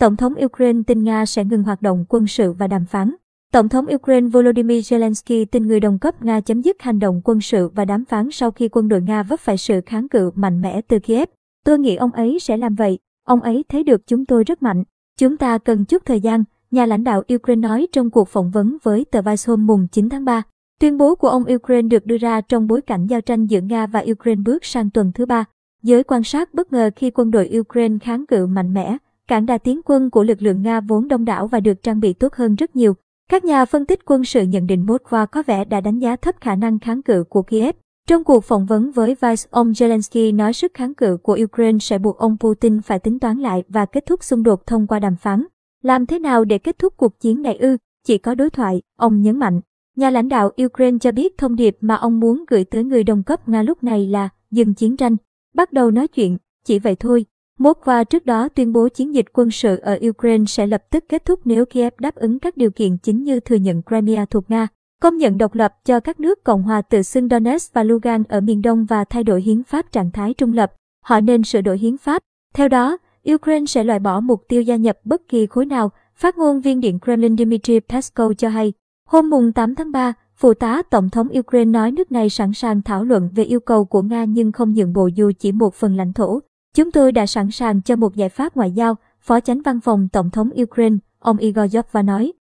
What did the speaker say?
Tổng thống Ukraine tin Nga sẽ ngừng hoạt động quân sự và đàm phán. Tổng thống Ukraine Volodymyr Zelensky tin người đồng cấp Nga chấm dứt hành động quân sự và đàm phán sau khi quân đội Nga vấp phải sự kháng cự mạnh mẽ từ Kiev. Tôi nghĩ ông ấy sẽ làm vậy. Ông ấy thấy được chúng tôi rất mạnh. Chúng ta cần chút thời gian, nhà lãnh đạo Ukraine nói trong cuộc phỏng vấn với tờ Vice hôm mùng 9 tháng 3. Tuyên bố của ông Ukraine được đưa ra trong bối cảnh giao tranh giữa Nga và Ukraine bước sang tuần thứ ba. Giới quan sát bất ngờ khi quân đội Ukraine kháng cự mạnh mẽ, cảng đà tiến quân của lực lượng Nga vốn đông đảo và được trang bị tốt hơn rất nhiều. Các nhà phân tích quân sự nhận định Moskva có vẻ đã đánh giá thấp khả năng kháng cự của Kiev. Trong cuộc phỏng vấn với Vice, ông Zelensky nói sức kháng cự của Ukraine sẽ buộc ông Putin phải tính toán lại và kết thúc xung đột thông qua đàm phán. Làm thế nào để kết thúc cuộc chiến này ư? Chỉ có đối thoại, ông nhấn mạnh. Nhà lãnh đạo Ukraine cho biết thông điệp mà ông muốn gửi tới người đồng cấp Nga lúc này là dừng chiến tranh, bắt đầu nói chuyện, chỉ vậy thôi. Moskva trước đó tuyên bố chiến dịch quân sự ở Ukraine sẽ lập tức kết thúc nếu Kiev đáp ứng các điều kiện chính như thừa nhận Crimea thuộc Nga, công nhận độc lập cho các nước Cộng hòa tự xưng Donetsk và Lugan ở miền Đông và thay đổi hiến pháp trạng thái trung lập. Họ nên sửa đổi hiến pháp. Theo đó, Ukraine sẽ loại bỏ mục tiêu gia nhập bất kỳ khối nào, phát ngôn viên Điện Kremlin Dmitry Peskov cho hay. Hôm mùng 8 tháng 3, phụ tá Tổng thống Ukraine nói nước này sẵn sàng thảo luận về yêu cầu của Nga nhưng không nhượng bộ dù chỉ một phần lãnh thổ. Chúng tôi đã sẵn sàng cho một giải pháp ngoại giao, Phó Chánh Văn phòng Tổng thống Ukraine, ông Igor Yovva nói.